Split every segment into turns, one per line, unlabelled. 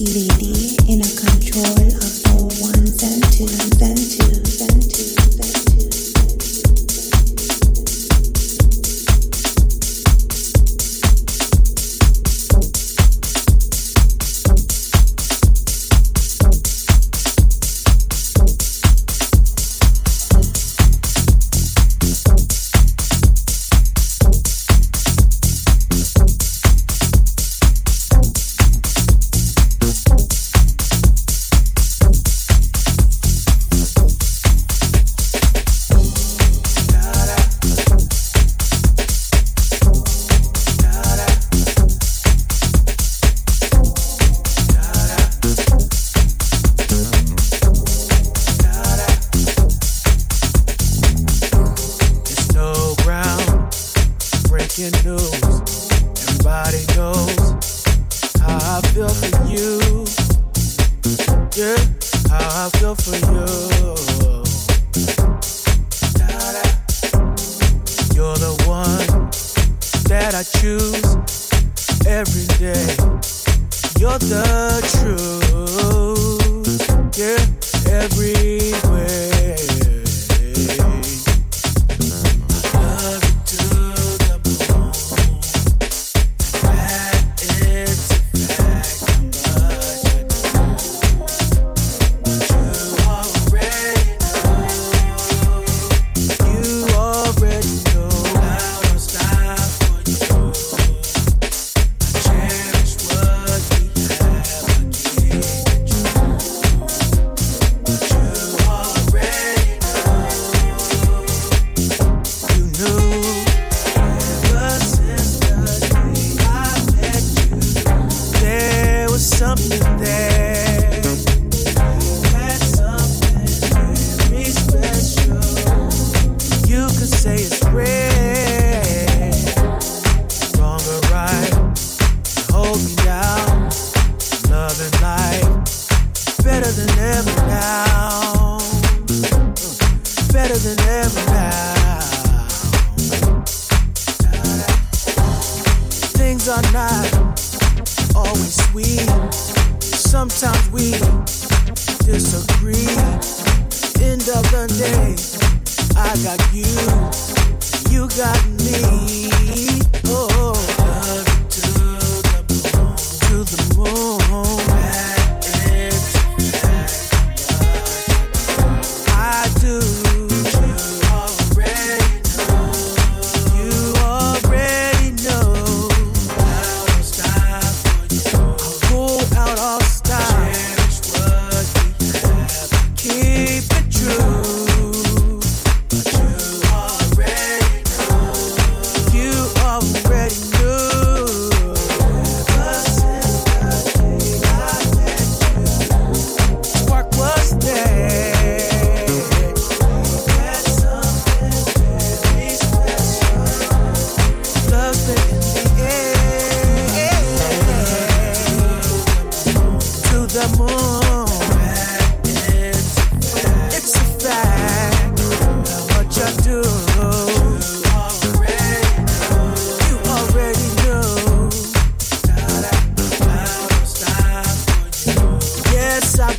lady in a control of all ones and twos.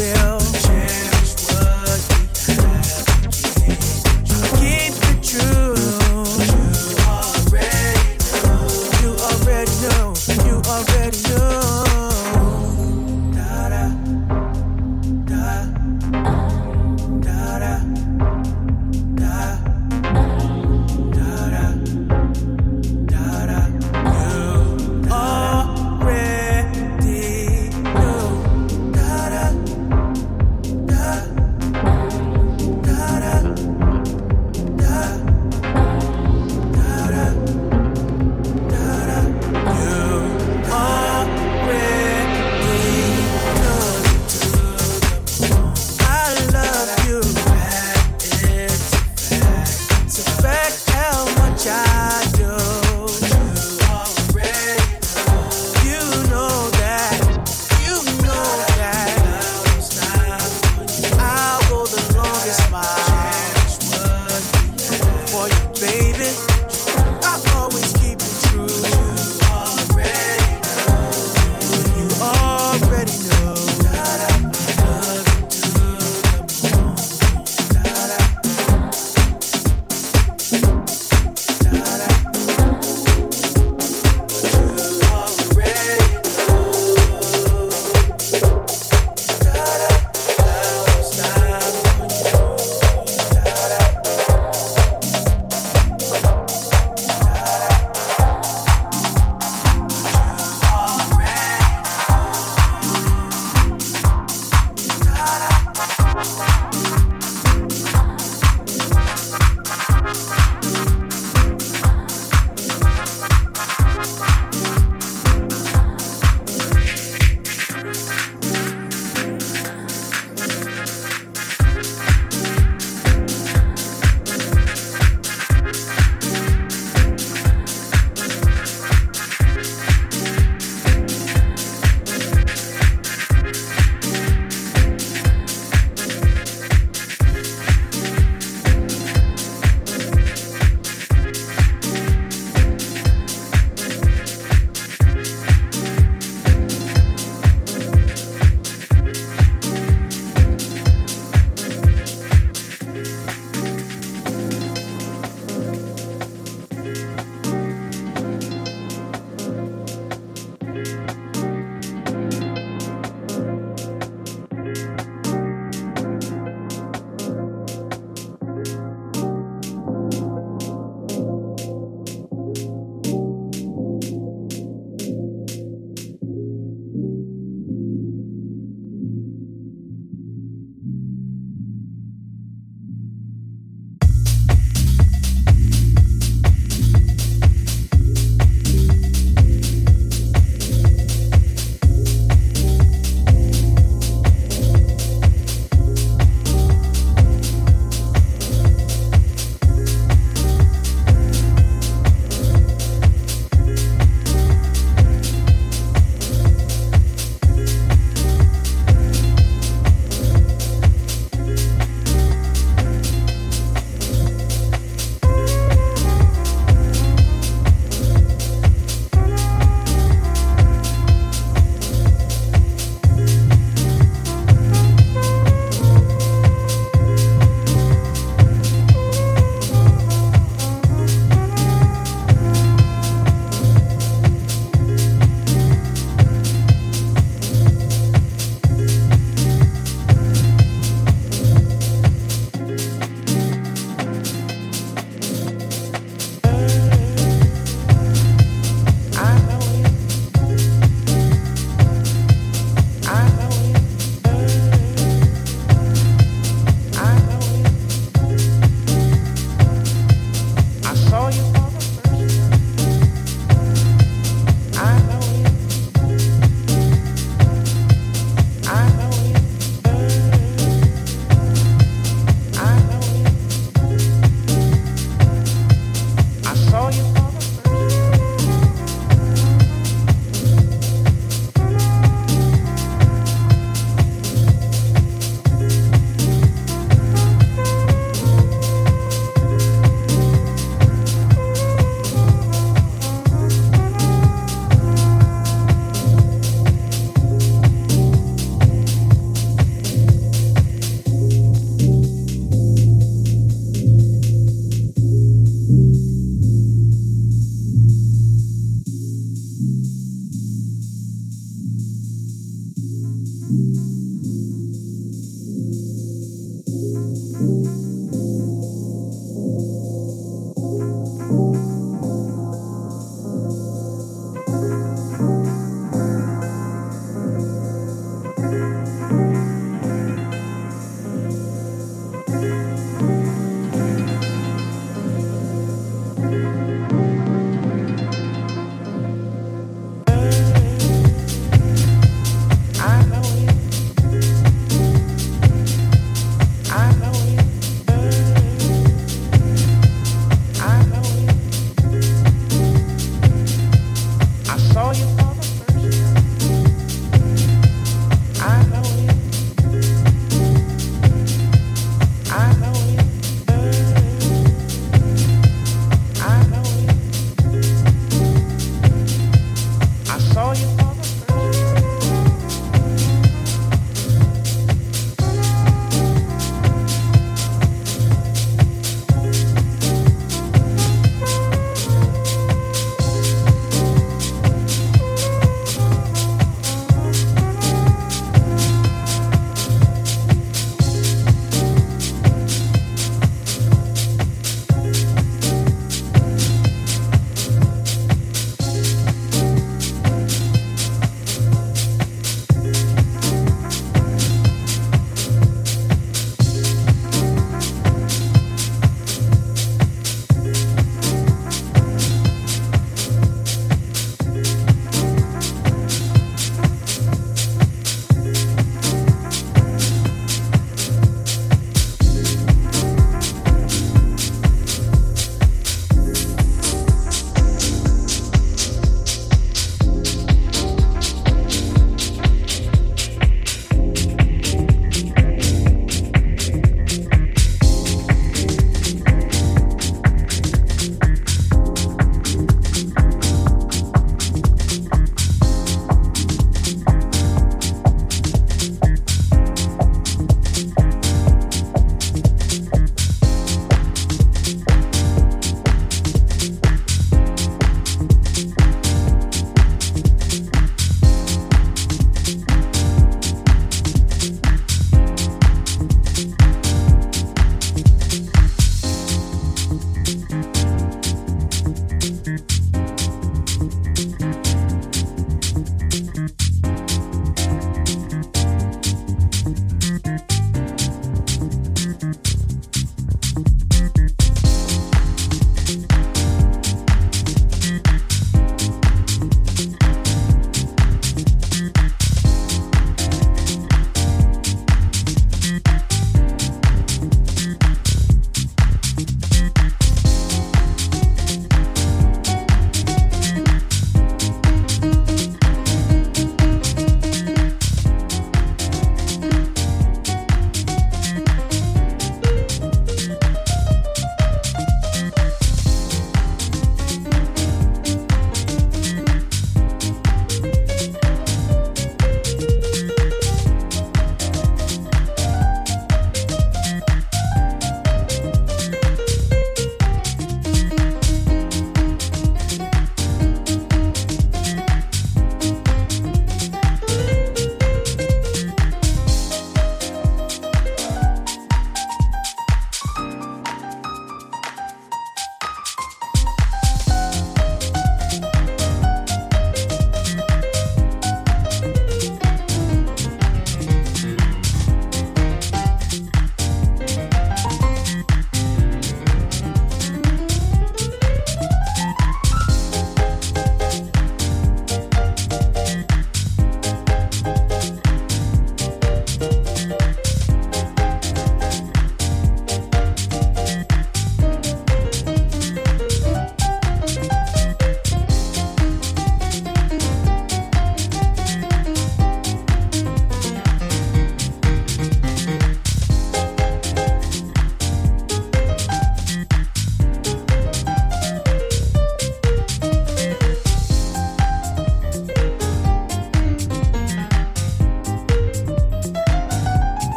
Will.